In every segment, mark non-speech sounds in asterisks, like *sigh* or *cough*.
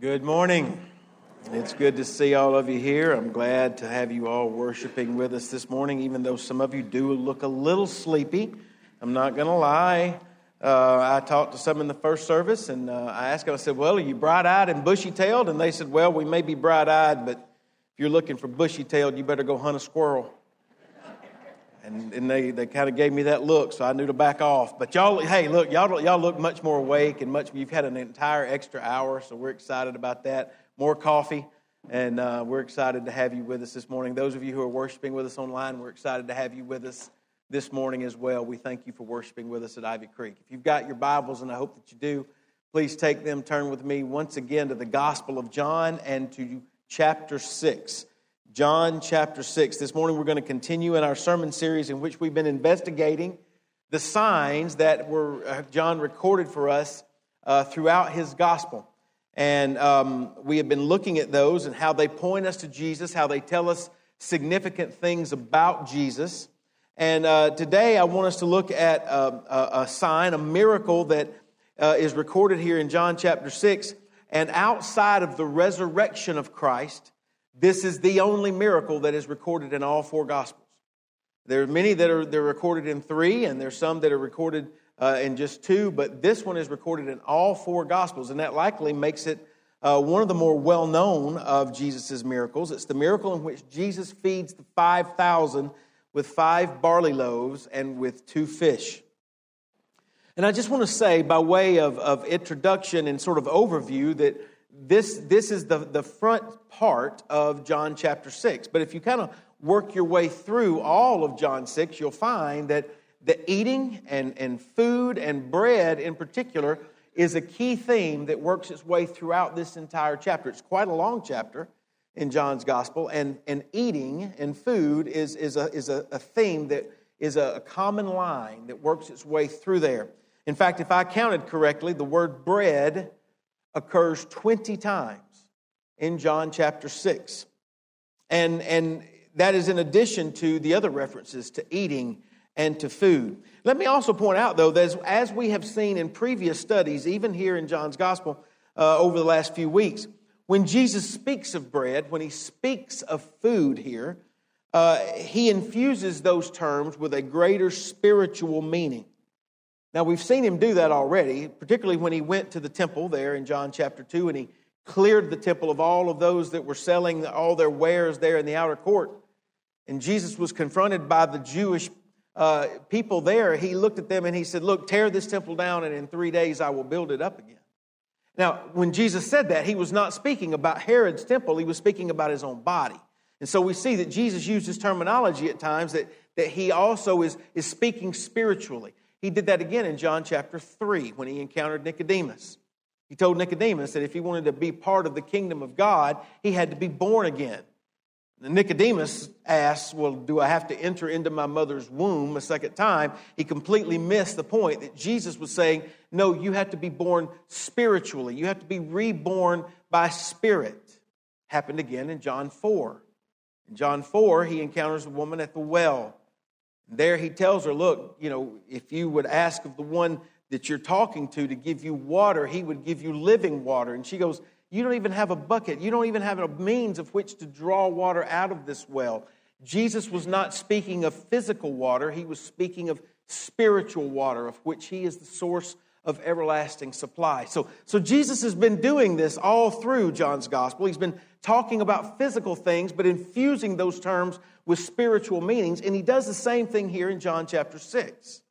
Good morning. It's good to see all of you here. I'm glad to have you all worshiping with us this morning, even though some of you do look a little sleepy. I'm not going to lie. Uh, I talked to some in the first service, and uh, I asked them, I said, Well, are you bright eyed and bushy tailed? And they said, Well, we may be bright eyed, but if you're looking for bushy tailed, you better go hunt a squirrel. And, and they, they kind of gave me that look, so I knew to back off. But y'all, hey, look, y'all, y'all look much more awake and much, you've had an entire extra hour, so we're excited about that. More coffee, and uh, we're excited to have you with us this morning. Those of you who are worshiping with us online, we're excited to have you with us this morning as well. We thank you for worshiping with us at Ivy Creek. If you've got your Bibles, and I hope that you do, please take them, turn with me once again to the Gospel of John and to chapter 6. John chapter 6. This morning we're going to continue in our sermon series in which we've been investigating the signs that were uh, John recorded for us uh, throughout his gospel. And um, we have been looking at those and how they point us to Jesus, how they tell us significant things about Jesus. And uh, today I want us to look at uh, a, a sign, a miracle that uh, is recorded here in John chapter 6. And outside of the resurrection of Christ, this is the only miracle that is recorded in all four Gospels. There are many that are they're recorded in three, and there's some that are recorded uh, in just two, but this one is recorded in all four Gospels, and that likely makes it uh, one of the more well known of Jesus' miracles. It's the miracle in which Jesus feeds the 5,000 with five barley loaves and with two fish. And I just want to say, by way of, of introduction and sort of overview, that this, this is the, the front part of John chapter 6. But if you kind of work your way through all of John 6, you'll find that the eating and, and food and bread in particular is a key theme that works its way throughout this entire chapter. It's quite a long chapter in John's gospel, and, and eating and food is, is, a, is a, a theme that is a, a common line that works its way through there. In fact, if I counted correctly, the word bread occurs 20 times in John chapter 6. And, and that is in addition to the other references to eating and to food. Let me also point out, though, that as, as we have seen in previous studies, even here in John's gospel uh, over the last few weeks, when Jesus speaks of bread, when he speaks of food here, uh, he infuses those terms with a greater spiritual meaning. Now, we've seen him do that already, particularly when he went to the temple there in John chapter 2 and he cleared the temple of all of those that were selling all their wares there in the outer court. And Jesus was confronted by the Jewish uh, people there. He looked at them and he said, Look, tear this temple down, and in three days I will build it up again. Now, when Jesus said that, he was not speaking about Herod's temple, he was speaking about his own body. And so we see that Jesus uses terminology at times that, that he also is, is speaking spiritually. He did that again in John chapter 3 when he encountered Nicodemus. He told Nicodemus that if he wanted to be part of the kingdom of God, he had to be born again. And Nicodemus asks, Well, do I have to enter into my mother's womb a second time? He completely missed the point that Jesus was saying, No, you have to be born spiritually. You have to be reborn by spirit. Happened again in John 4. In John 4, he encounters a woman at the well. There he tells her, Look, you know, if you would ask of the one that you're talking to to give you water, he would give you living water. And she goes, You don't even have a bucket. You don't even have a means of which to draw water out of this well. Jesus was not speaking of physical water, he was speaking of spiritual water, of which he is the source of everlasting supply. So, so Jesus has been doing this all through John's gospel. He's been talking about physical things, but infusing those terms with spiritual meanings. And he does the same thing here in John chapter 6.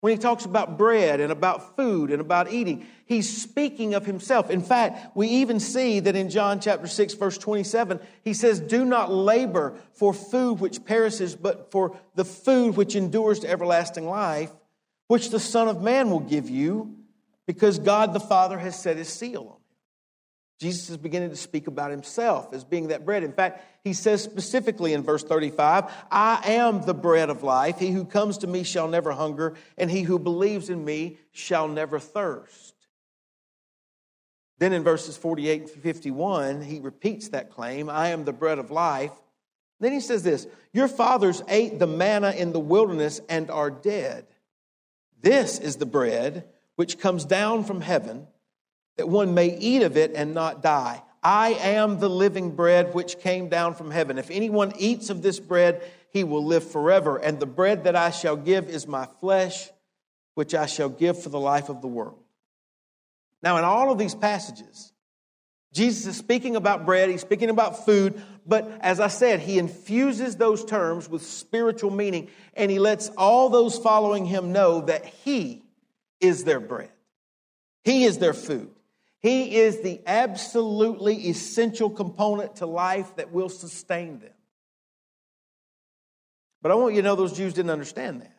When he talks about bread and about food and about eating, he's speaking of himself. In fact, we even see that in John chapter 6, verse 27, he says, Do not labor for food which perishes, but for the food which endures to everlasting life, which the Son of Man will give you, because God the Father has set his seal on Jesus is beginning to speak about himself as being that bread. In fact, he says specifically in verse 35, I am the bread of life. He who comes to me shall never hunger, and he who believes in me shall never thirst. Then in verses 48 and 51, he repeats that claim I am the bread of life. Then he says this Your fathers ate the manna in the wilderness and are dead. This is the bread which comes down from heaven that one may eat of it and not die. I am the living bread which came down from heaven. If anyone eats of this bread, he will live forever. And the bread that I shall give is my flesh, which I shall give for the life of the world. Now, in all of these passages, Jesus is speaking about bread, he's speaking about food, but as I said, he infuses those terms with spiritual meaning, and he lets all those following him know that he is their bread. He is their food. He is the absolutely essential component to life that will sustain them. But I want you to know those Jews didn't understand that.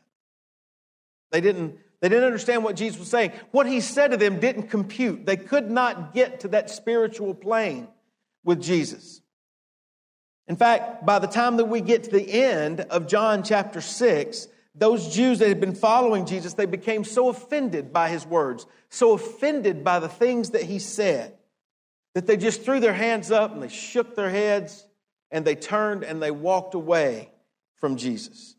They didn't, they didn't understand what Jesus was saying. What he said to them didn't compute. They could not get to that spiritual plane with Jesus. In fact, by the time that we get to the end of John chapter 6, those Jews that had been following Jesus, they became so offended by his words, so offended by the things that he said, that they just threw their hands up and they shook their heads and they turned and they walked away from Jesus.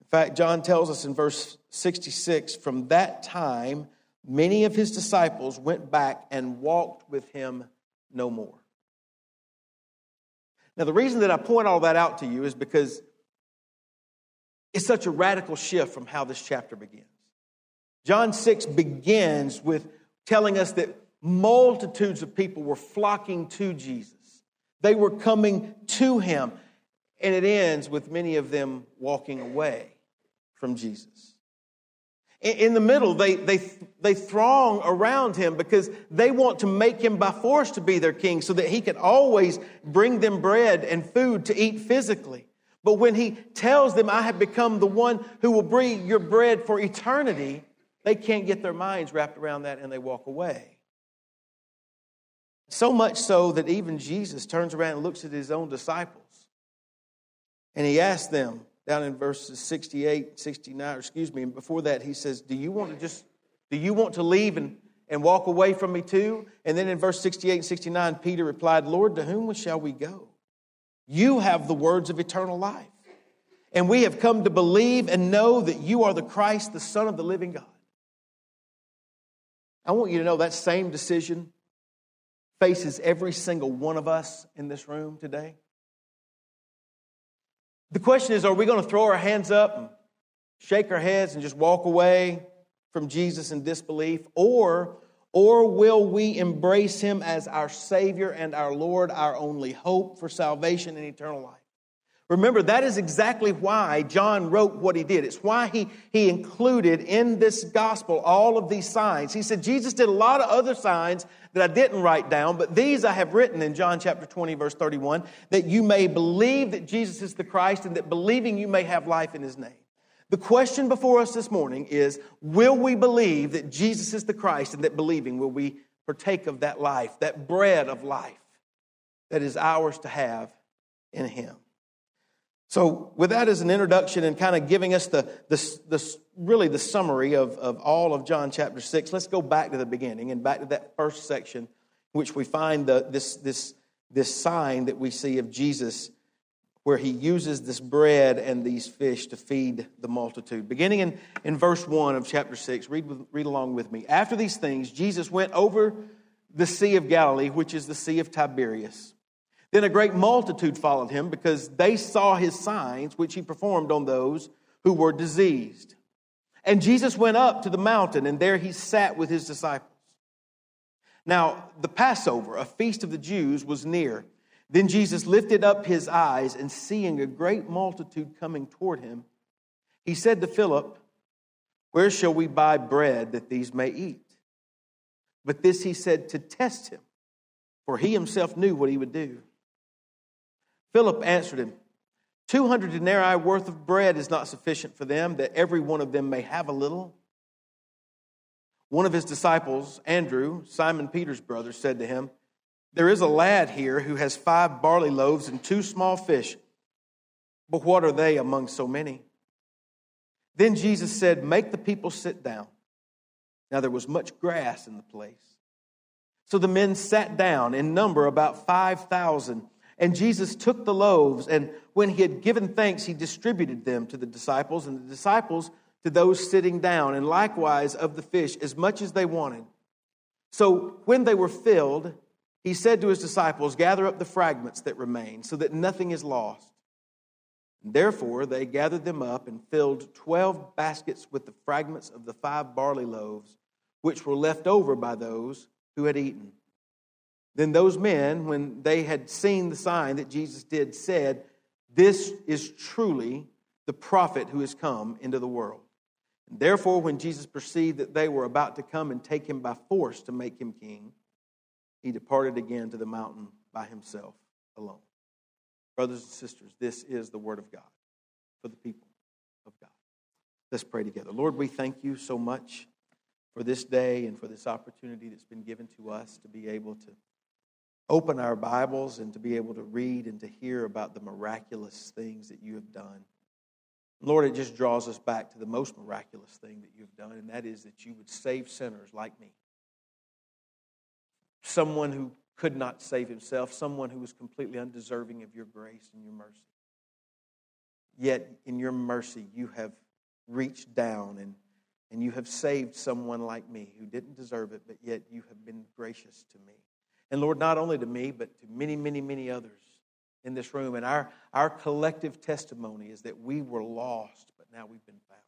In fact, John tells us in verse 66 from that time, many of his disciples went back and walked with him no more. Now, the reason that I point all that out to you is because it's such a radical shift from how this chapter begins. John 6 begins with telling us that multitudes of people were flocking to Jesus, they were coming to him. And it ends with many of them walking away from Jesus. In the middle, they, they, they throng around him because they want to make him by force to be their king so that he can always bring them bread and food to eat physically. But when he tells them, I have become the one who will bring your bread for eternity, they can't get their minds wrapped around that and they walk away. So much so that even Jesus turns around and looks at his own disciples and he asks them down in verses 68, 69, or excuse me, and before that he says, Do you want to just, do you want to leave and, and walk away from me too? And then in verse 68 and 69, Peter replied, Lord, to whom shall we go? You have the words of eternal life. And we have come to believe and know that you are the Christ, the Son of the living God. I want you to know that same decision faces every single one of us in this room today. The question is are we going to throw our hands up and shake our heads and just walk away from Jesus in disbelief? Or or will we embrace him as our Savior and our Lord, our only hope for salvation and eternal life? Remember, that is exactly why John wrote what he did. It's why he, he included in this gospel all of these signs. He said, Jesus did a lot of other signs that I didn't write down, but these I have written in John chapter 20, verse 31, that you may believe that Jesus is the Christ and that believing you may have life in his name. The question before us this morning is Will we believe that Jesus is the Christ and that believing will we partake of that life, that bread of life that is ours to have in Him? So, with that as an introduction and kind of giving us the, the, the, really the summary of, of all of John chapter 6, let's go back to the beginning and back to that first section, which we find the, this, this, this sign that we see of Jesus where he uses this bread and these fish to feed the multitude. Beginning in, in verse 1 of chapter 6, read, read along with me. After these things, Jesus went over the Sea of Galilee, which is the Sea of Tiberias. Then a great multitude followed him because they saw his signs, which he performed on those who were diseased. And Jesus went up to the mountain, and there he sat with his disciples. Now, the Passover, a feast of the Jews, was near. Then Jesus lifted up his eyes and seeing a great multitude coming toward him, he said to Philip, Where shall we buy bread that these may eat? But this he said to test him, for he himself knew what he would do. Philip answered him, Two hundred denarii worth of bread is not sufficient for them, that every one of them may have a little. One of his disciples, Andrew, Simon Peter's brother, said to him, there is a lad here who has five barley loaves and two small fish, but what are they among so many? Then Jesus said, Make the people sit down. Now there was much grass in the place. So the men sat down, in number about 5,000. And Jesus took the loaves, and when he had given thanks, he distributed them to the disciples, and the disciples to those sitting down, and likewise of the fish, as much as they wanted. So when they were filled, he said to his disciples, Gather up the fragments that remain, so that nothing is lost. Therefore, they gathered them up and filled twelve baskets with the fragments of the five barley loaves, which were left over by those who had eaten. Then those men, when they had seen the sign that Jesus did, said, This is truly the prophet who has come into the world. Therefore, when Jesus perceived that they were about to come and take him by force to make him king, he departed again to the mountain by himself alone. Brothers and sisters, this is the word of God for the people of God. Let's pray together. Lord, we thank you so much for this day and for this opportunity that's been given to us to be able to open our Bibles and to be able to read and to hear about the miraculous things that you have done. Lord, it just draws us back to the most miraculous thing that you've done, and that is that you would save sinners like me. Someone who could not save himself, someone who was completely undeserving of your grace and your mercy. Yet, in your mercy, you have reached down and, and you have saved someone like me who didn't deserve it, but yet you have been gracious to me. And Lord, not only to me, but to many, many, many others in this room. And our, our collective testimony is that we were lost, but now we've been found.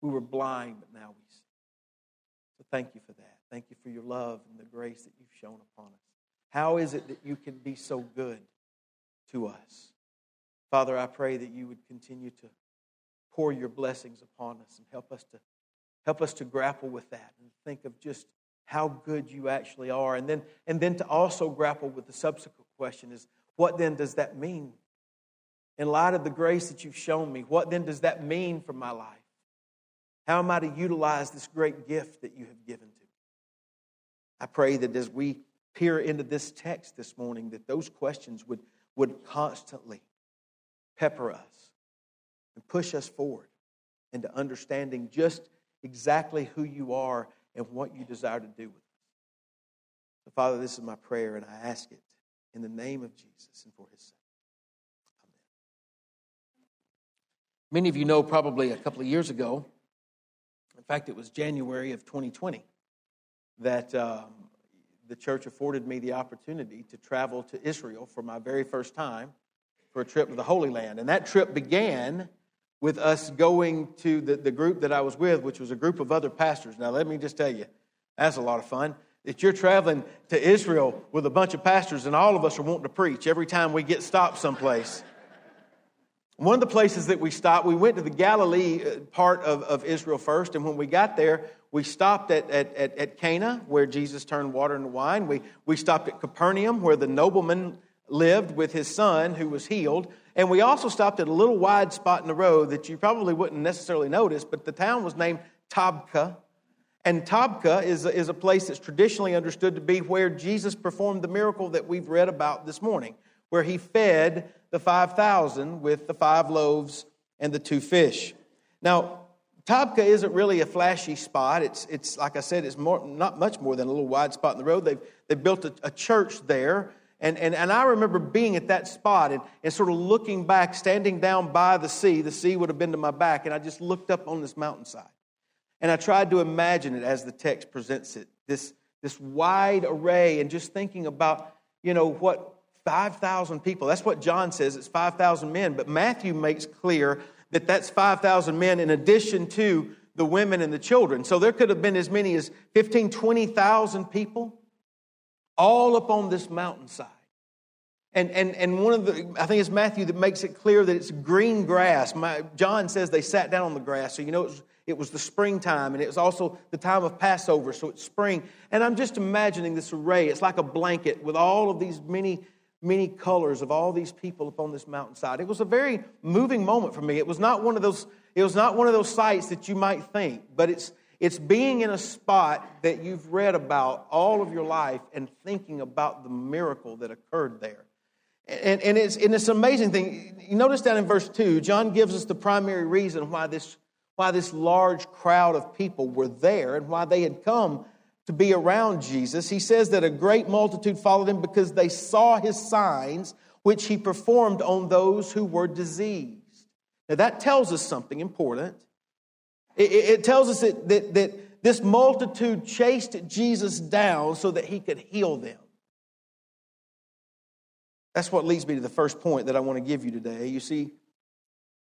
We were blind, but now we see. So thank you for that. Thank you for your love and the grace that shown upon us. How is it that you can be so good to us? Father, I pray that you would continue to pour your blessings upon us and help us to help us to grapple with that and think of just how good you actually are. And then, and then to also grapple with the subsequent question is what then does that mean? In light of the grace that you've shown me, what then does that mean for my life? How am I to utilize this great gift that you have given to me? I pray that as we peer into this text this morning, that those questions would, would constantly pepper us and push us forward into understanding just exactly who you are and what you desire to do with us. So, Father, this is my prayer, and I ask it in the name of Jesus and for his sake. Amen. Many of you know probably a couple of years ago, in fact, it was January of 2020, that um, the church afforded me the opportunity to travel to Israel for my very first time for a trip to the Holy Land. And that trip began with us going to the, the group that I was with, which was a group of other pastors. Now, let me just tell you, that's a lot of fun. That you're traveling to Israel with a bunch of pastors, and all of us are wanting to preach every time we get stopped someplace. One of the places that we stopped, we went to the Galilee uh, part of, of Israel first, and when we got there, we stopped at, at, at, at Cana, where Jesus turned water into wine. We, we stopped at Capernaum, where the nobleman lived with his son who was healed. And we also stopped at a little wide spot in the road that you probably wouldn't necessarily notice, but the town was named Tabgha. And Tabgha is is a place that's traditionally understood to be where Jesus performed the miracle that we've read about this morning, where he fed the 5,000 with the five loaves and the two fish. Now, Tabgha isn't really a flashy spot. It's, it's like I said, it's more, not much more than a little wide spot in the road. They've, they've built a, a church there. And, and, and I remember being at that spot and, and sort of looking back, standing down by the sea. The sea would have been to my back. And I just looked up on this mountainside. And I tried to imagine it as the text presents it this, this wide array, and just thinking about, you know, what 5,000 people, that's what John says, it's 5,000 men. But Matthew makes clear that that's 5,000 men in addition to the women and the children. So there could have been as many as 15, 20,000 people all up on this mountainside. And, and, and one of the, I think it's Matthew that makes it clear that it's green grass. My, John says they sat down on the grass. So you know it was, it was the springtime and it was also the time of Passover. So it's spring. And I'm just imagining this array. It's like a blanket with all of these many many colors of all these people up on this mountainside. It was a very moving moment for me. It was not one of those, it was not one of those sights that you might think, but it's it's being in a spot that you've read about all of your life and thinking about the miracle that occurred there. And, and, it's, and it's an amazing thing. You notice down in verse 2, John gives us the primary reason why this, why this large crowd of people were there and why they had come to be around Jesus. He says that a great multitude followed him because they saw his signs, which he performed on those who were diseased. Now, that tells us something important. It, it tells us that, that, that this multitude chased Jesus down so that he could heal them. That's what leads me to the first point that I want to give you today. You see,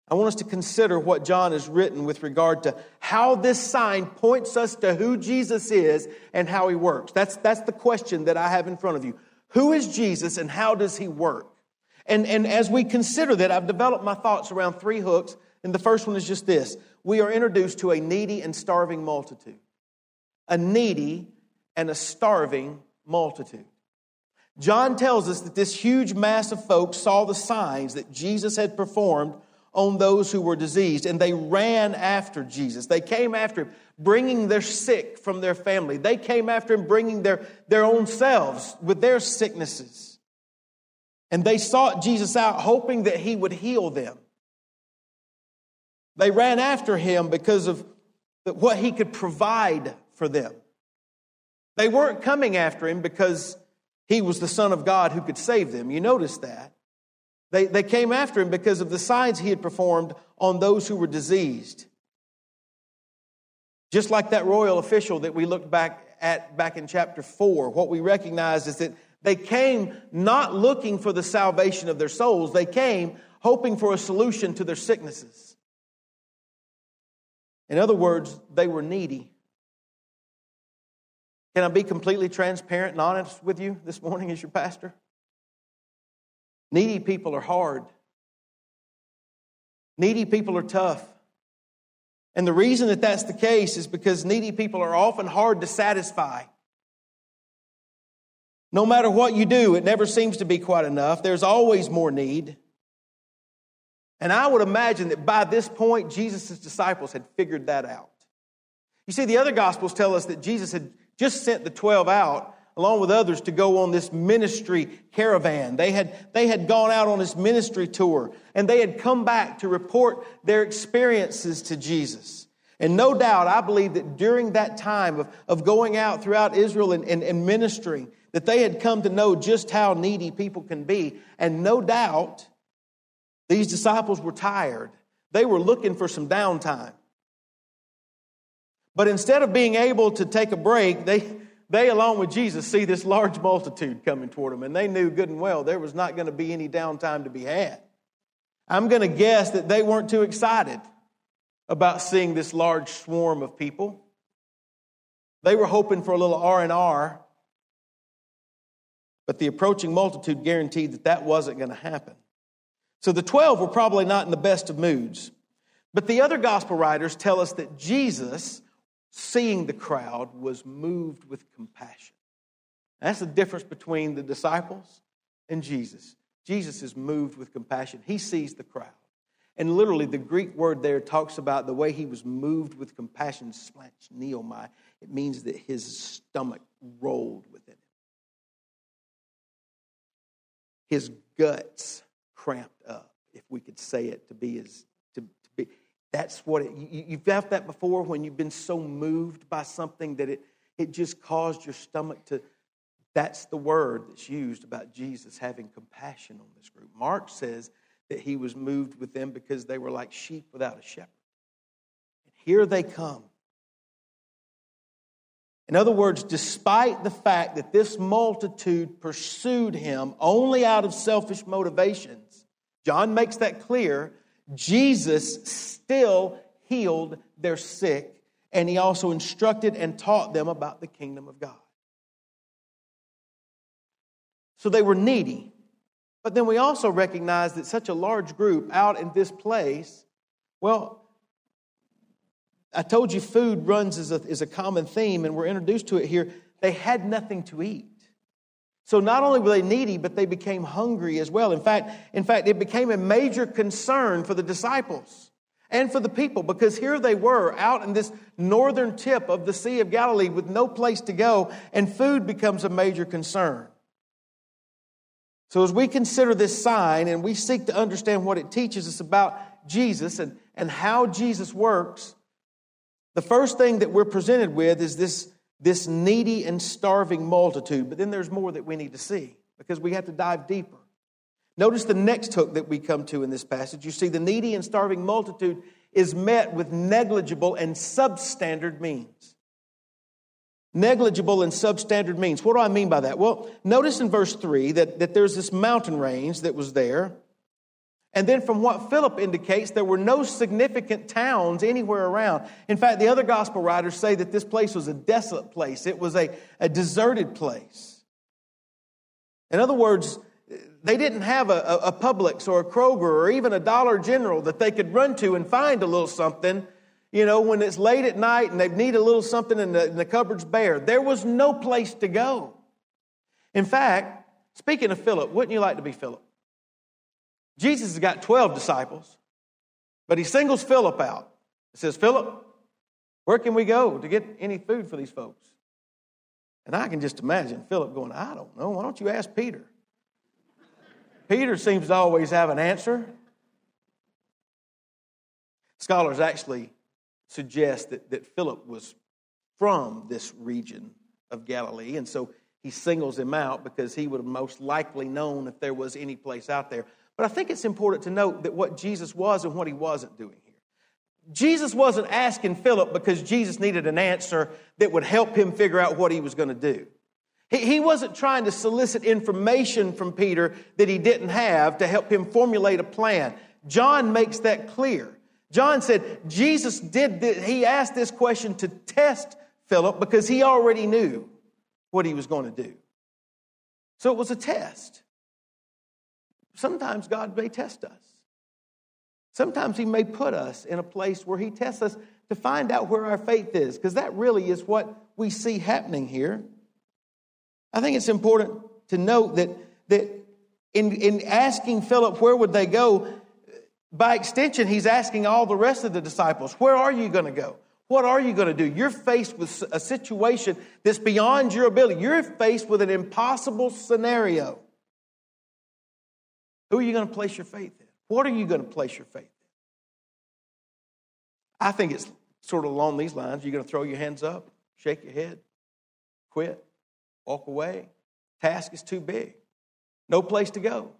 I want us to consider what John has written with regard to how this sign points us to who Jesus is and how he works. That's, that's the question that I have in front of you. Who is Jesus and how does he work? And, and as we consider that, I've developed my thoughts around three hooks. And the first one is just this we are introduced to a needy and starving multitude. A needy and a starving multitude. John tells us that this huge mass of folks saw the signs that Jesus had performed on those who were diseased, and they ran after Jesus. They came after him, bringing their sick from their family. They came after him, bringing their, their own selves with their sicknesses. And they sought Jesus out, hoping that he would heal them. They ran after him because of what he could provide for them. They weren't coming after him because he was the Son of God who could save them. You notice that. They, they came after him because of the signs he had performed on those who were diseased. Just like that royal official that we looked back at back in chapter 4, what we recognize is that they came not looking for the salvation of their souls, they came hoping for a solution to their sicknesses. In other words, they were needy. Can I be completely transparent and honest with you this morning as your pastor? Needy people are hard. Needy people are tough. And the reason that that's the case is because needy people are often hard to satisfy. No matter what you do, it never seems to be quite enough. There's always more need. And I would imagine that by this point, Jesus' disciples had figured that out. You see, the other Gospels tell us that Jesus had just sent the 12 out along with others to go on this ministry caravan. They had, they had gone out on this ministry tour and they had come back to report their experiences to Jesus. And no doubt, I believe that during that time of, of going out throughout Israel and, and, and ministering, that they had come to know just how needy people can be. And no doubt, these disciples were tired. They were looking for some downtime. But instead of being able to take a break, they, they, along with Jesus, see this large multitude coming toward them, and they knew good and well there was not going to be any downtime to be had. I'm going to guess that they weren't too excited about seeing this large swarm of people. They were hoping for a little R&R, but the approaching multitude guaranteed that that wasn't going to happen. So the 12 were probably not in the best of moods. But the other gospel writers tell us that Jesus seeing the crowd, was moved with compassion. That's the difference between the disciples and Jesus. Jesus is moved with compassion. He sees the crowd. And literally, the Greek word there talks about the way he was moved with compassion, neomai. It means that his stomach rolled within him. His guts cramped up, if we could say it to be as that's what it, you, you've felt that before when you've been so moved by something that it, it just caused your stomach to. That's the word that's used about Jesus having compassion on this group. Mark says that he was moved with them because they were like sheep without a shepherd. And here they come. In other words, despite the fact that this multitude pursued him only out of selfish motivations, John makes that clear Jesus still healed their sick, and he also instructed and taught them about the kingdom of God. So they were needy. But then we also recognize that such a large group out in this place, well, I told you food runs as a, as a common theme, and we're introduced to it here. They had nothing to eat. So not only were they needy, but they became hungry as well. In fact, in fact, it became a major concern for the disciples and for the people because here they were out in this northern tip of the Sea of Galilee with no place to go, and food becomes a major concern. So, as we consider this sign and we seek to understand what it teaches us about Jesus and, and how Jesus works, the first thing that we're presented with is this this needy and starving multitude. But then there's more that we need to see because we have to dive deeper. Notice the next hook that we come to in this passage. You see, the needy and starving multitude is met with negligible and substandard means. negligible and substandard means. What do I mean by that? Well, notice in verse 3 that, that there's this mountain range that was there. And then, from what Philip indicates, there were no significant towns anywhere around. In fact, the other gospel writers say that this place was a desolate place, it was a, a deserted place. In other words, they didn't have a, a, Publix or a Kroger or even a Dollar General that they could run to and find a little something, you know, when it's late at night and they need a little something and the, and the cupboard's bare. There was no place to go. In fact, speaking of Philip, wouldn't you like to be Philip? Jesus has got 12 disciples, but he singles Philip out. He says, Philip, where can we go to get any food for these folks? And I can just imagine Philip going, I don't know. Why don't you ask Peter? Peter seems to always have an answer. Scholars actually suggest that, that Philip was from this region of Galilee, and so he singles him out because he would have most likely known if there was any place out there. But I think it's important to note that what Jesus was and what he wasn't doing here. Jesus wasn't asking Philip because Jesus needed an answer that would help him figure out what he was going to do. He wasn't trying to solicit information from Peter that he didn't have to help him formulate a plan. John makes that clear. John said Jesus did this, he asked this question to test Philip because he already knew what he was going to do. So it was a test. Sometimes God may test us. Sometimes He may put us in a place where He tests us to find out where our faith is, because that really is what we see happening here. I think it's important to note that, that in, in asking Philip where would they go, by extension, he's asking all the rest of the disciples, where are you going to go? What are you going to do? You're faced with a situation that's beyond your ability. You're faced with an impossible scenario. Who are you going to place your faith in? What are you going to place your faith in? I think it's sort of along these lines. You're going to throw your hands up, shake your head, quit, walk away. Task is too big, no place to go.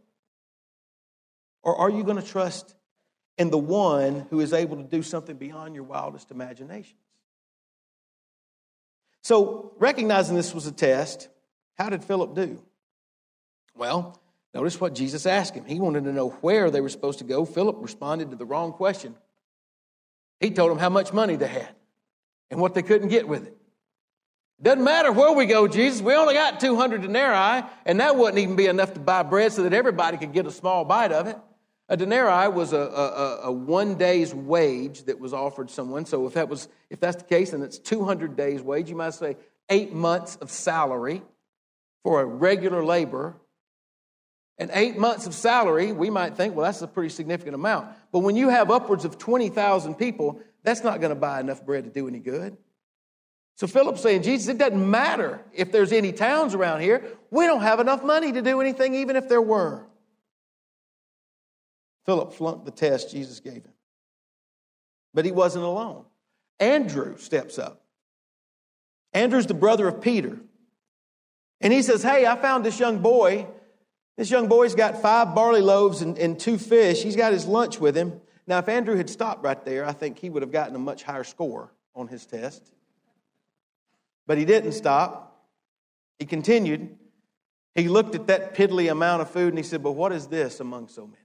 Or are you going to trust in the one who is able to do something beyond your wildest imaginations? So, recognizing this was a test, how did Philip do? Well, Notice what Jesus asked him. He wanted to know where they were supposed to go. Philip responded to the wrong question. He told them how much money they had and what they couldn't get with it. Doesn't matter where we go, Jesus. We only got 200 denarii, and that wouldn't even be enough to buy bread so that everybody could get a small bite of it. A denarii was a, a, a, one day's wage that was offered someone. So if that was if that's the case, and it's 200 days' wage, you might say eight months of salary for a regular laborer. And eight months of salary, we might think, well, that's a pretty significant amount. But when you have upwards of 20,000 people, that's not going to buy enough bread to do any good. So Philip's saying, Jesus, it doesn't matter if there's any towns around here. We don't have enough money to do anything, even if there were. Philip flunked the test Jesus gave him. But he wasn't alone. Andrew steps up. Andrew's the brother of Peter. And he says, Hey, I found this young boy this young boy's got five barley loaves and, and, two fish. He's got his lunch with him. Now, if Andrew had stopped right there, I think he would have gotten a much higher score on his test. But he didn't stop. He continued. He looked at that piddly amount of food and he said, But what is this among so many?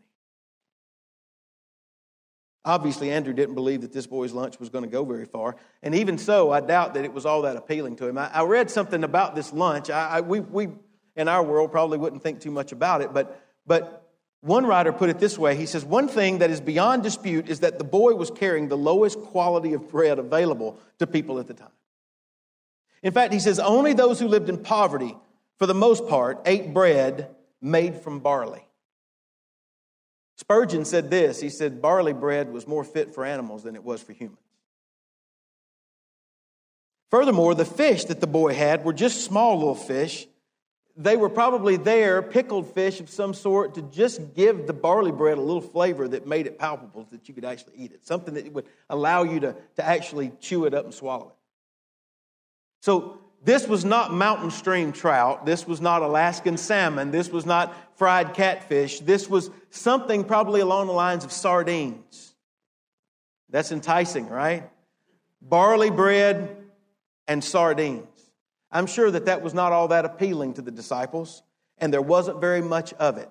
Obviously, Andrew didn't believe that this boy's lunch was going to go very far. And even so, I doubt that it was all that appealing to him. I, I read something about this lunch. I, I, we, we in our world probably wouldn't think too much about it. But, but one writer put it this way He says, One thing that is beyond dispute is that the boy was carrying the lowest quality of bread available to people at the time. In fact, he says, only those who lived in poverty, for the most part, ate bread made from barley. Spurgeon said this he said, barley bread was more fit for animals than it was for humans. Furthermore, the fish that the boy had were just small little fish they were probably there, pickled fish of some sort, to just give the barley bread a little flavor that made it palpable that you could actually eat it, something that would allow you to, to actually chew it up and swallow it. So, this was not mountain stream trout. This was not Alaskan salmon. This was not fried catfish. This was something probably along the lines of sardines. That's enticing, right? Barley bread and sardines. I'm sure that that was not all that appealing to the disciples, and there wasn't very much of it.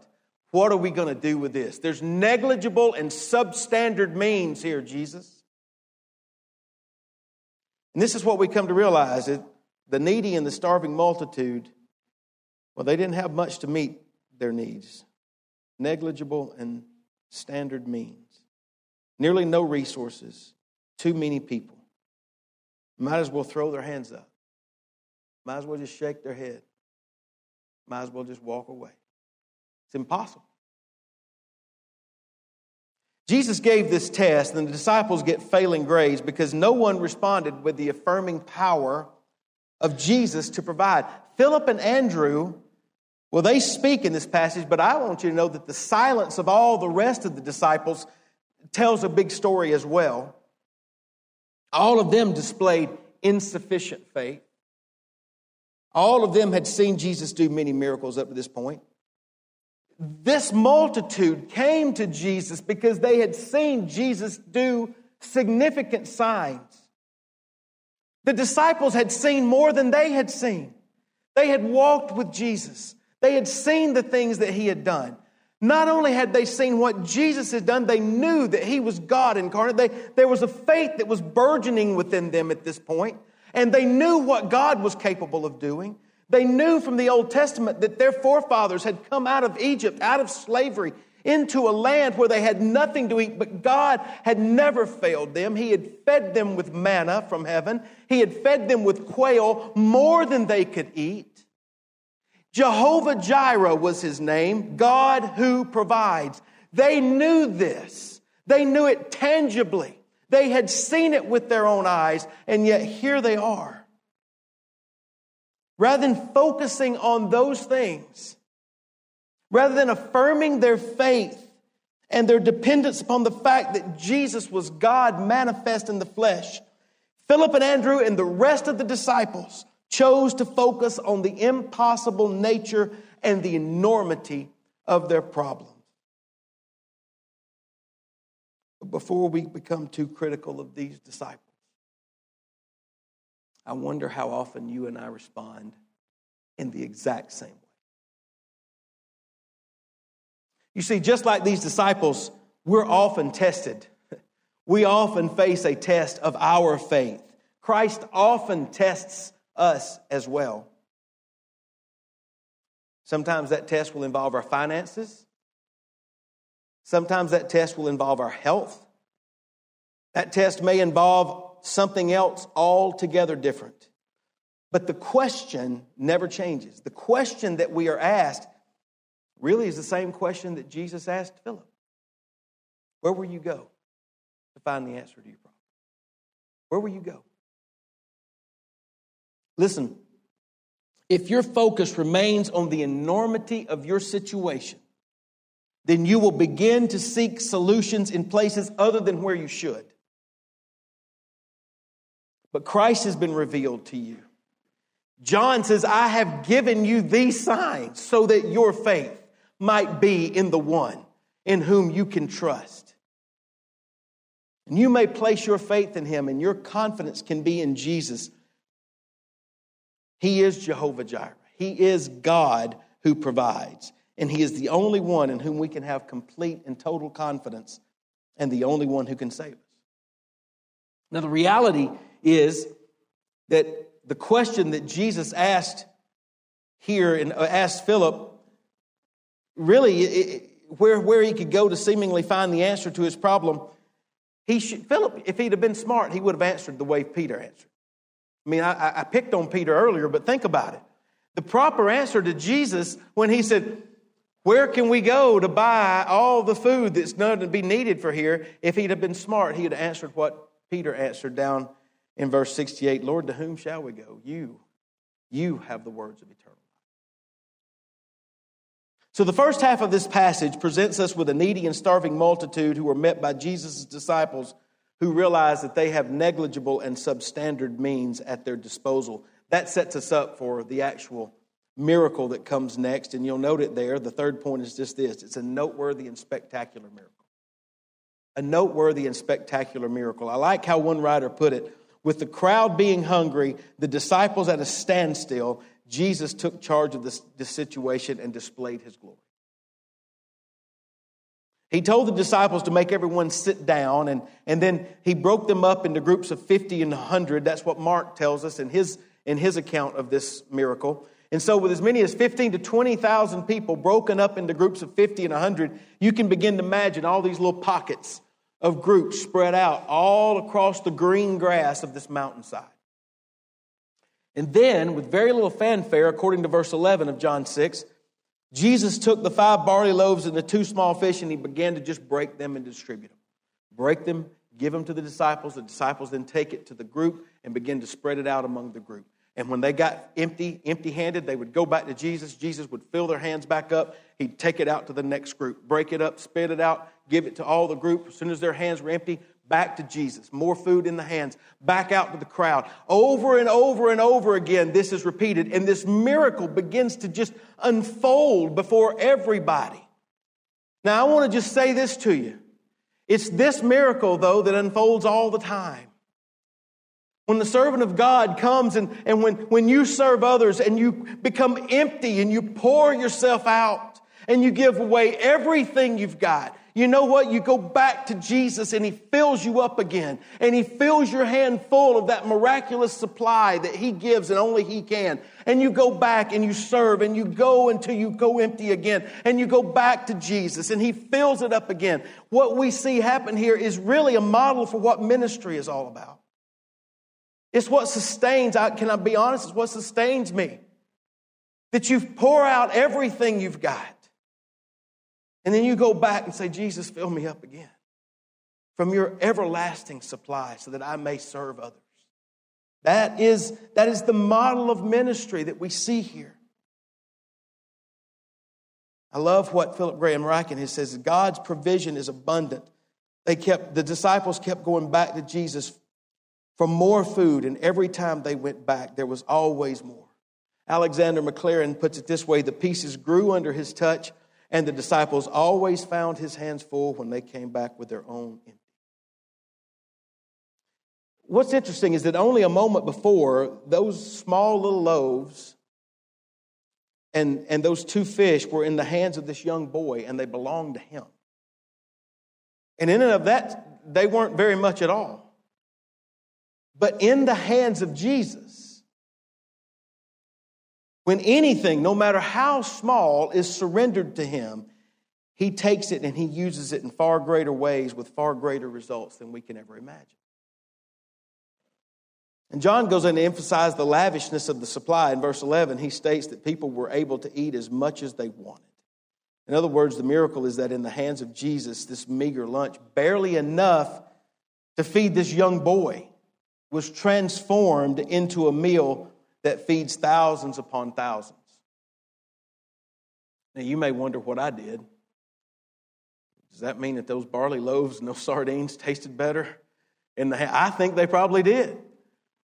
What are we going to do with this? There's negligible and substandard means here, Jesus. And this is what we come to realize that the needy and the starving multitude, well, they didn't have much to meet their needs. Negligible and standard means. Nearly no resources, too many people. Might as well throw their hands up. Might as well just shake their head. Might as well just walk away. It's impossible. Jesus gave this test, and the disciples get failing grades because no one responded with the affirming power of Jesus to provide. Philip and Andrew, well, they speak in this passage, but I want you to know that the silence of all the rest of the disciples tells a big story as well. All of them displayed insufficient faith. All of them had seen Jesus do many miracles up to this point. This multitude came to Jesus because they had seen Jesus do significant signs. The disciples had seen more than they had seen. They had walked with Jesus, they had seen the things that he had done. Not only had they seen what Jesus had done, they knew that he was God incarnate. They, there was a faith that was burgeoning within them at this point, and they knew what God was capable of doing. They knew from the Old Testament that their forefathers had come out of Egypt, out of slavery, into a land where they had nothing to eat, but God had never failed them. He had fed them with manna from heaven, He had fed them with quail more than they could eat. Jehovah Jireh was His name, God who provides. They knew this, they knew it tangibly. They had seen it with their own eyes, and yet here they are rather than focusing on those things, rather than affirming their faith and their dependence upon the fact that Jesus was God manifest in the flesh, Philip and Andrew and the rest of the disciples chose to focus on the impossible nature and the enormity of their problems. Before we become too critical of these disciples, I wonder how often you and I respond in the exact same way. You see, just like these disciples, we're often tested. *laughs* We often face a test of our faith. Christ often tests us as well. Sometimes that test will involve our finances. Sometimes that test will involve our health. That test may involve something else altogether different. But the question never changes. The question that we are asked really is the same question that Jesus asked Philip Where will you go to find the answer to your problem? Where will you go? Listen, if your focus remains on the enormity of your situation, then you will begin to seek solutions in places other than where you should. But Christ has been revealed to you. John says, I have given you these signs so that your faith might be in the one in whom you can trust. And you may place your faith in him, and your confidence can be in Jesus. He is Jehovah Jireh, He is God who provides. And He is the only one in whom we can have complete and total confidence, and the only one who can save us. Now, the reality is that the question that Jesus asked here and uh, asked Philip, really, it, where, where he could go to seemingly find the answer to his problem, he should, Philip, if he'd have been smart, he would have answered the way Peter answered. I mean, I, I picked on Peter earlier, but think about it. The proper answer to Jesus when he said, Where can we go to buy all the food that's going to be needed for here? If he'd have been smart, he'd have answered what Peter answered down in verse 68 Lord, to whom shall we go? You, you have the words of eternal life. So, the first half of this passage presents us with a needy and starving multitude who are met by Jesus' disciples who realize that they have negligible and substandard means at their disposal. That sets us up for the actual miracle that comes next, and you'll note it there. The third point is just this it's a noteworthy and spectacular miracle. A noteworthy and spectacular miracle. I like how one writer put it with the crowd being hungry, the disciples at a standstill, Jesus took charge of this, this situation and displayed his glory. He told the disciples to make everyone sit down, and, and then he broke them up into groups of 50 and 100. That's what Mark tells us in his, in his account of this miracle. And so, with as many as 15 to 20,000 people broken up into groups of 50 and 100, you can begin to imagine all these little pockets of groups spread out all across the green grass of this mountainside. And then, with very little fanfare, according to verse 11 of John 6, Jesus took the five barley loaves and the two small fish and he began to just break them and distribute them. Break them, give them to the disciples. The disciples then take it to the group and begin to spread it out among the group. And when they got empty, empty handed, they would go back to Jesus. Jesus would fill their hands back up. He'd take it out to the next group, break it up, spit it out, give it to all the group. As soon as their hands were empty, back to Jesus. More food in the hands, back out to the crowd. Over and over and over again, this is repeated. And this miracle begins to just unfold before everybody. Now, I want to just say this to you. It's this miracle, though, that unfolds all the time. When the servant of God comes and, and when, when you serve others and you become empty and you pour yourself out and you give away everything you've got, you know what? You go back to Jesus and He fills you up again and He fills your hand full of that miraculous supply that He gives and only He can. And you go back and you serve and you go until you go empty again and you go back to Jesus and He fills it up again. What we see happen here is really a model for what ministry is all about. It's what sustains, I, can I be honest? It's what sustains me. That you pour out everything you've got. And then you go back and say, Jesus, fill me up again from your everlasting supply so that I may serve others. That is, that is the model of ministry that we see here. I love what Philip Graham Ryken says God's provision is abundant. They kept, the disciples kept going back to Jesus for more food, and every time they went back, there was always more. Alexander Maclaren puts it this way the pieces grew under his touch, and the disciples always found his hands full when they came back with their own empty. What's interesting is that only a moment before, those small little loaves and, and those two fish were in the hands of this young boy, and they belonged to him. And in and of that, they weren't very much at all but in the hands of Jesus. When anything, no matter how small, is surrendered to Him, He takes it and He uses it in far greater ways with far greater results than we can ever imagine. And John goes on to emphasize the lavishness of the supply. In verse 11, he states that people were able to eat as much as they wanted. In other words, the miracle is that in the hands of Jesus, this meager lunch, barely enough to feed this young boy, was transformed into a meal that feeds thousands upon thousands. Now, you may wonder what I did. Does that mean that those barley loaves and those sardines tasted better? The, I think they probably did.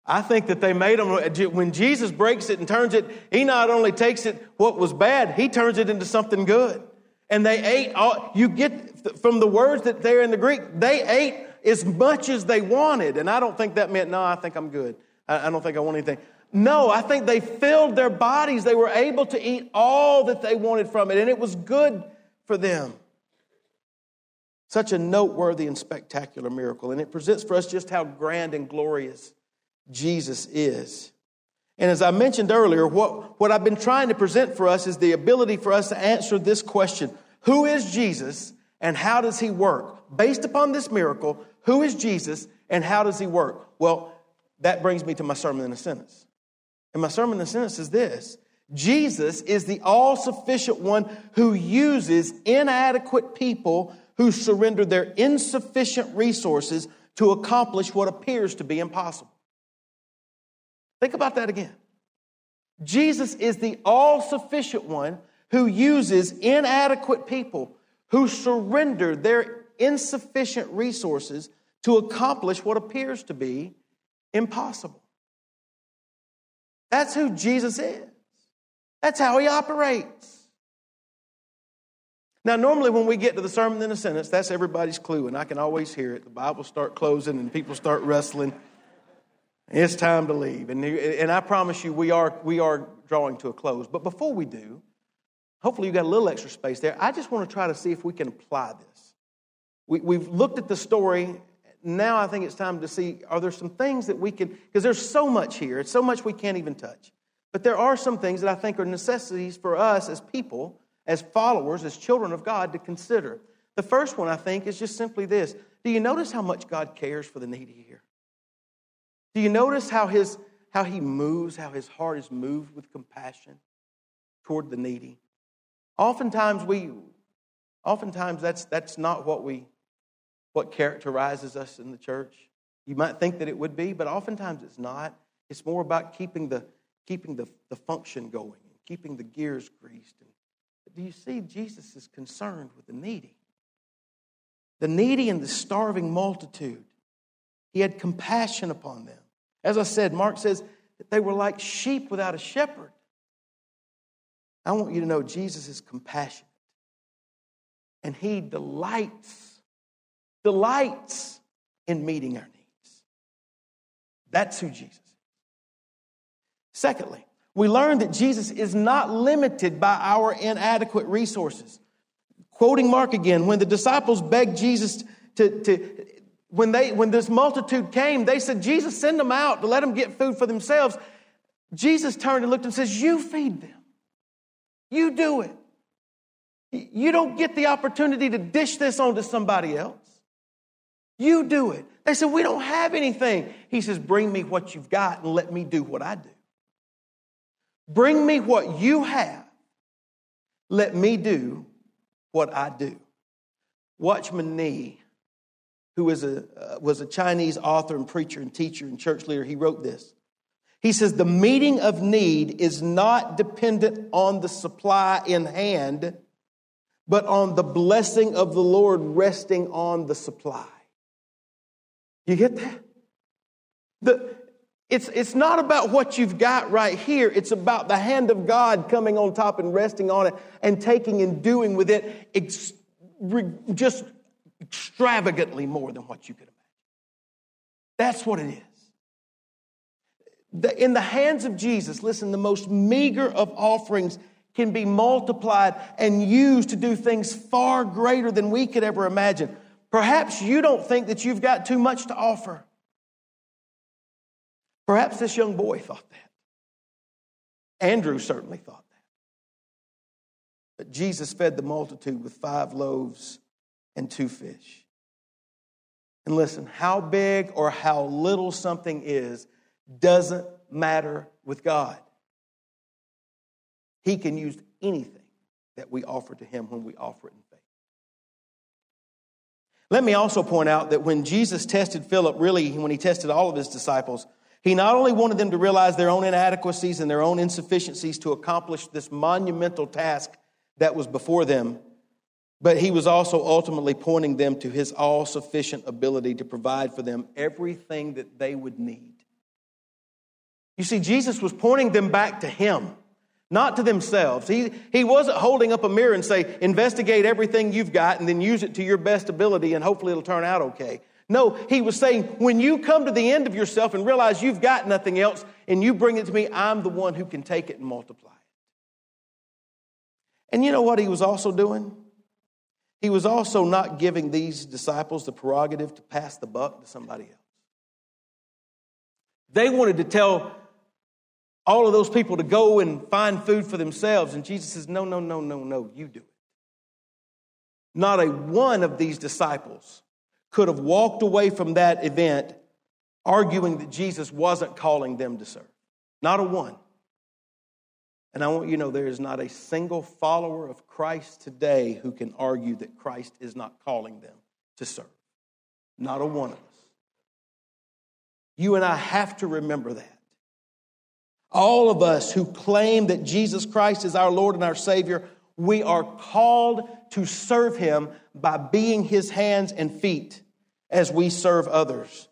I think that they made them, when Jesus breaks it and turns it, he not only takes it what was bad, he turns it into something good. And they ate all, you get from the words that they're in the Greek, they ate as much as they wanted. And I don't think that meant, no, I think I'm good. I, I don't think I want anything. No, I think they filled their bodies. They were able to eat all that they wanted from it, and it was good for them. Such a noteworthy and spectacular miracle. And it presents for us just how grand and glorious Jesus is. And as I mentioned earlier, what, what I've been trying to present for us is the ability for us to answer this question Who is Jesus and how does he work? Based upon this miracle, who is Jesus and how does he work? Well, that brings me to my sermon in a sentence. And my sermon in a sentence is this Jesus is the all sufficient one who uses inadequate people who surrender their insufficient resources to accomplish what appears to be impossible. Think about that again. Jesus is the all sufficient one who uses inadequate people who surrender their insufficient resources to accomplish what appears to be impossible. That's who Jesus is. That's how he operates. Now, normally when we get to the sermon in a sentence, that's everybody's clue, and I can always hear it. The Bible start closing and people start wrestling. It's time to leave. And, and I promise you, we are, we are drawing to a close. But before we do, hopefully you got a little extra space there. I just want to try to see if we can apply this. We, we've looked at the story. Now I think it's time to see are there some things that we can, because there's so much here, it's so much we can't even touch. But there are some things that I think are necessities for us as people, as followers, as children of God to consider. The first one, I think, is just simply this Do you notice how much God cares for the needy here? Do you notice how, his, how he moves, how his heart is moved with compassion toward the needy? Oftentimes we oftentimes that's that's not what we what characterizes us in the church. You might think that it would be, but oftentimes it's not. It's more about keeping the keeping the, the function going and keeping the gears greased. And, do you see Jesus is concerned with the needy? The needy and the starving multitude. He had compassion upon them. As I said, Mark says that they were like sheep without a shepherd. I want you to know Jesus is compassionate. And he delights, delights in meeting our needs. That's who Jesus is. Secondly, we learn that Jesus is not limited by our inadequate resources. Quoting Mark again, when the disciples begged Jesus to, to when, they, when this multitude came, they said, Jesus, send them out to let them get food for themselves. Jesus turned and looked and says, You feed them. You do it. You don't get the opportunity to dish this on to somebody else. You do it. They said, We don't have anything. He says, Bring me what you've got and let me do what I do. Bring me what you have. Let me do what I do. Watchman Nee who was a, uh, was a Chinese author and preacher and teacher and church leader, he wrote this. He says, The meeting of need is not dependent on the supply in hand, but on the blessing of the Lord resting on the supply. You get that? The, it's, it's not about what you've got right here. It's about the hand of God coming on top and resting on it and taking and doing with it ex, just extravagantly more than what you could imagine. That's what it is. The, in the hands of Jesus, listen, the most meager of offerings can be multiplied and used to do things far greater than we could ever imagine. Perhaps you don't think that you've got too much to offer. Perhaps this young boy thought that. Andrew certainly thought that. But Jesus fed the multitude with five loaves and two fish. And listen, how big or how little something is doesn't matter with God. He can use anything that we offer to Him when we offer it in faith. Let me also point out that when Jesus tested Philip, really, when he tested all of his disciples, he not only wanted them to realize their own inadequacies and their own insufficiencies to accomplish this monumental task that was before them, but he was also ultimately pointing them to his all sufficient ability to provide for them everything that they would need. You see, Jesus was pointing them back to him, not to themselves. He, he wasn't holding up a mirror and say, investigate everything you've got and then use it to your best ability and hopefully it'll turn out okay. No, he was saying, when you come to the end of yourself and realize you've got nothing else and you bring it to me, I'm the one who can take it and multiply it. And you know what he was also doing? He was also not giving these disciples the prerogative to pass the buck to somebody else. They wanted to tell all of those people to go and find food for themselves. And Jesus says, No, no, no, no, no, you do it. Not a one of these disciples could have walked away from that event arguing that Jesus wasn't calling them to serve. Not a one. And I want you to know there is not a single follower of Christ today who can argue that Christ is not calling them to serve. Not a one of us. You and I have to remember that. All of us who claim that Jesus Christ is our Lord and our Savior, we are called to serve Him by being His hands and feet as we serve others.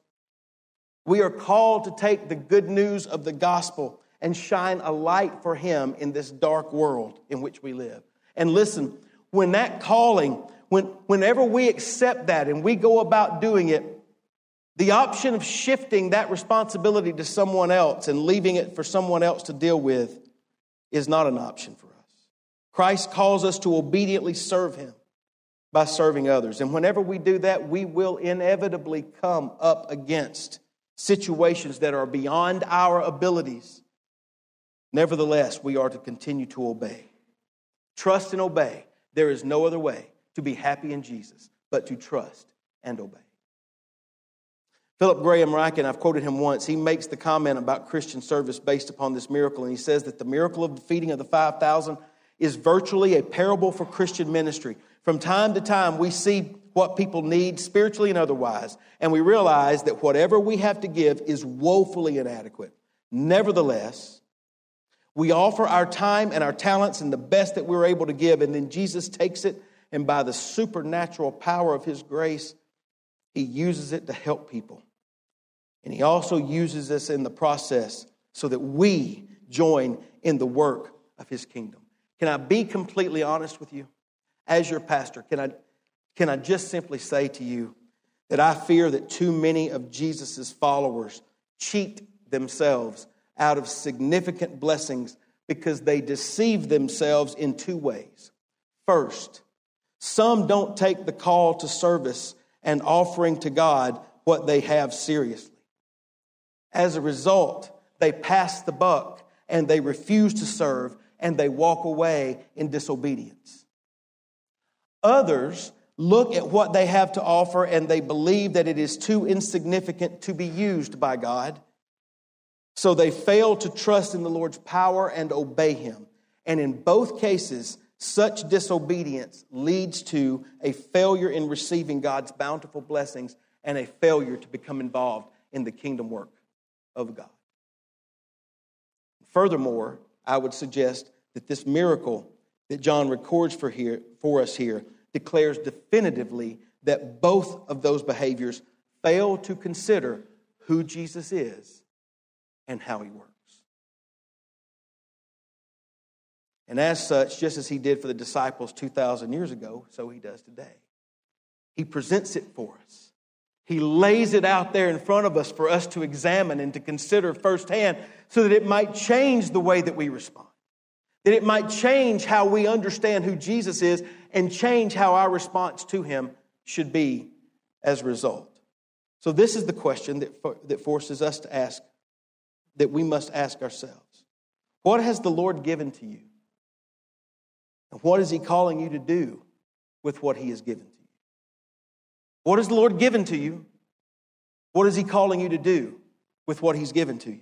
We are called to take the good news of the gospel and shine a light for Him in this dark world in which we live. And listen, when that calling, when, whenever we accept that and we go about doing it, The option of shifting that responsibility to someone else and leaving it for someone else to deal with is not an option for us. Christ calls us to obediently serve him by serving others. And whenever we do that, we will inevitably come up against situations that are beyond our abilities. Nevertheless, we are to continue to obey. Trust and obey. There is no other way to be happy in Jesus but to trust and obey. Philip Graham Ryken, I've quoted him once, he makes the comment about Christian service based upon this miracle, and he says that the miracle of the feeding of the 5,000 is virtually a parable for Christian ministry. From time to time, we see what people need spiritually and otherwise, and we realize that whatever we have to give is woefully inadequate. Nevertheless, we offer our time and our talents and the best that we're able to give, and then Jesus takes it, and by the supernatural power of His grace, He uses it to help people. And he also uses us in the process so that we join in the work of his kingdom. Can I be completely honest with you? As your pastor, can I, can I just simply say to you that I fear that too many of Jesus' followers cheat themselves out of significant blessings because they deceive themselves in two ways. First, some don't take the call to service and offering to God what they have seriously. As a result, they pass the buck and they refuse to serve and they walk away in disobedience. Others look at what they have to offer and they believe that it is too insignificant to be used by God. So they fail to trust in the Lord's power and obey Him. And in both cases, such disobedience leads to a failure in receiving God's bountiful blessings and a failure to become involved in the kingdom work of God. Furthermore, I would suggest that this miracle that John records for, here, for us here declares definitively that both of those behaviors fail to consider who Jesus is and how he works. And as such, just as he did for the disciples 2,000 years ago, so he does today. He presents it for us he lays it out there in front of us for us to examine and to consider firsthand so that it might change the way that we respond. That it might change how we understand who Jesus is and change how our response to him should be as a result. So, this is the question that, that forces us to ask, that we must ask ourselves What has the Lord given to you? And what is he calling you to do with what he has given to you? What has the Lord given to you? What is He calling you to do with what He's given to you?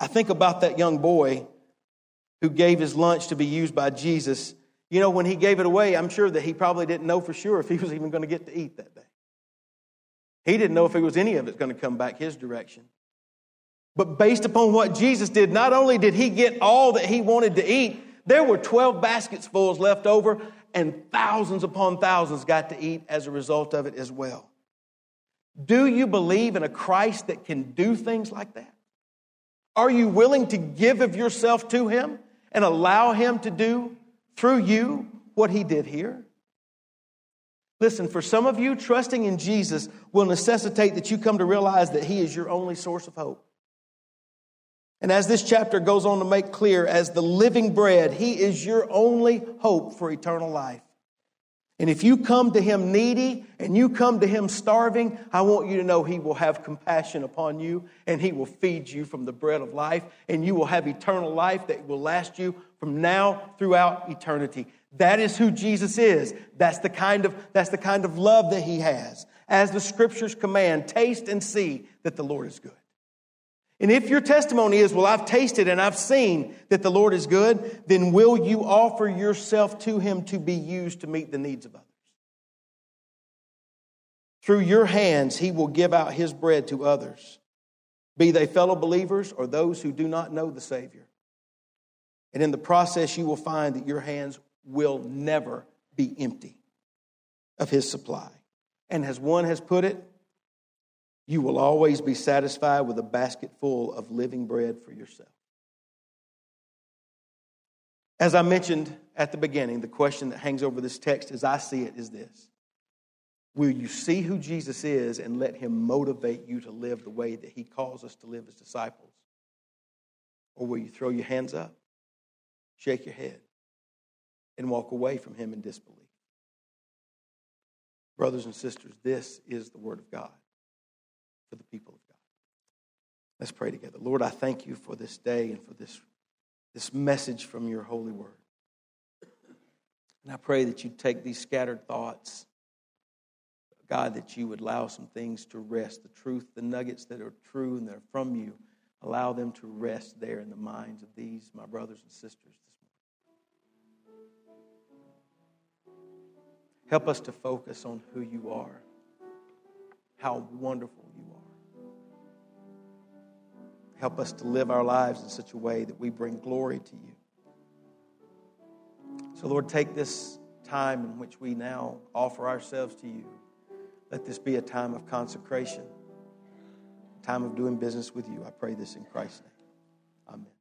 I think about that young boy who gave his lunch to be used by Jesus. You know, when he gave it away, I'm sure that he probably didn't know for sure if he was even going to get to eat that day. He didn't know if it was any of it going to come back his direction. But based upon what Jesus did, not only did he get all that he wanted to eat, there were 12 baskets full left over, and thousands upon thousands got to eat as a result of it as well. Do you believe in a Christ that can do things like that? Are you willing to give of yourself to Him and allow Him to do through you what He did here? Listen, for some of you, trusting in Jesus will necessitate that you come to realize that He is your only source of hope. And as this chapter goes on to make clear, as the living bread, He is your only hope for eternal life. And if you come to Him needy and you come to Him starving, I want you to know He will have compassion upon you and He will feed you from the bread of life and you will have eternal life that will last you from now throughout eternity. That is who Jesus is. That's the kind of, that's the kind of love that He has. As the scriptures command, taste and see that the Lord is good. And if your testimony is, well, I've tasted and I've seen that the Lord is good, then will you offer yourself to Him to be used to meet the needs of others? Through your hands, He will give out His bread to others, be they fellow believers or those who do not know the Savior. And in the process, you will find that your hands will never be empty of His supply. And as one has put it, you will always be satisfied with a basket full of living bread for yourself. As I mentioned at the beginning, the question that hangs over this text as I see it is this Will you see who Jesus is and let him motivate you to live the way that he calls us to live as disciples? Or will you throw your hands up, shake your head, and walk away from him in disbelief? Brothers and sisters, this is the word of God for the people of God. Let's pray together. Lord, I thank you for this day and for this, this message from your holy word. And I pray that you take these scattered thoughts God, that you would allow some things to rest. The truth, the nuggets that are true and that are from you, allow them to rest there in the minds of these, my brothers and sisters this morning. Help us to focus on who you are, how wonderful Help us to live our lives in such a way that we bring glory to you. So, Lord, take this time in which we now offer ourselves to you. Let this be a time of consecration, time of doing business with you. I pray this in Christ's name. Amen.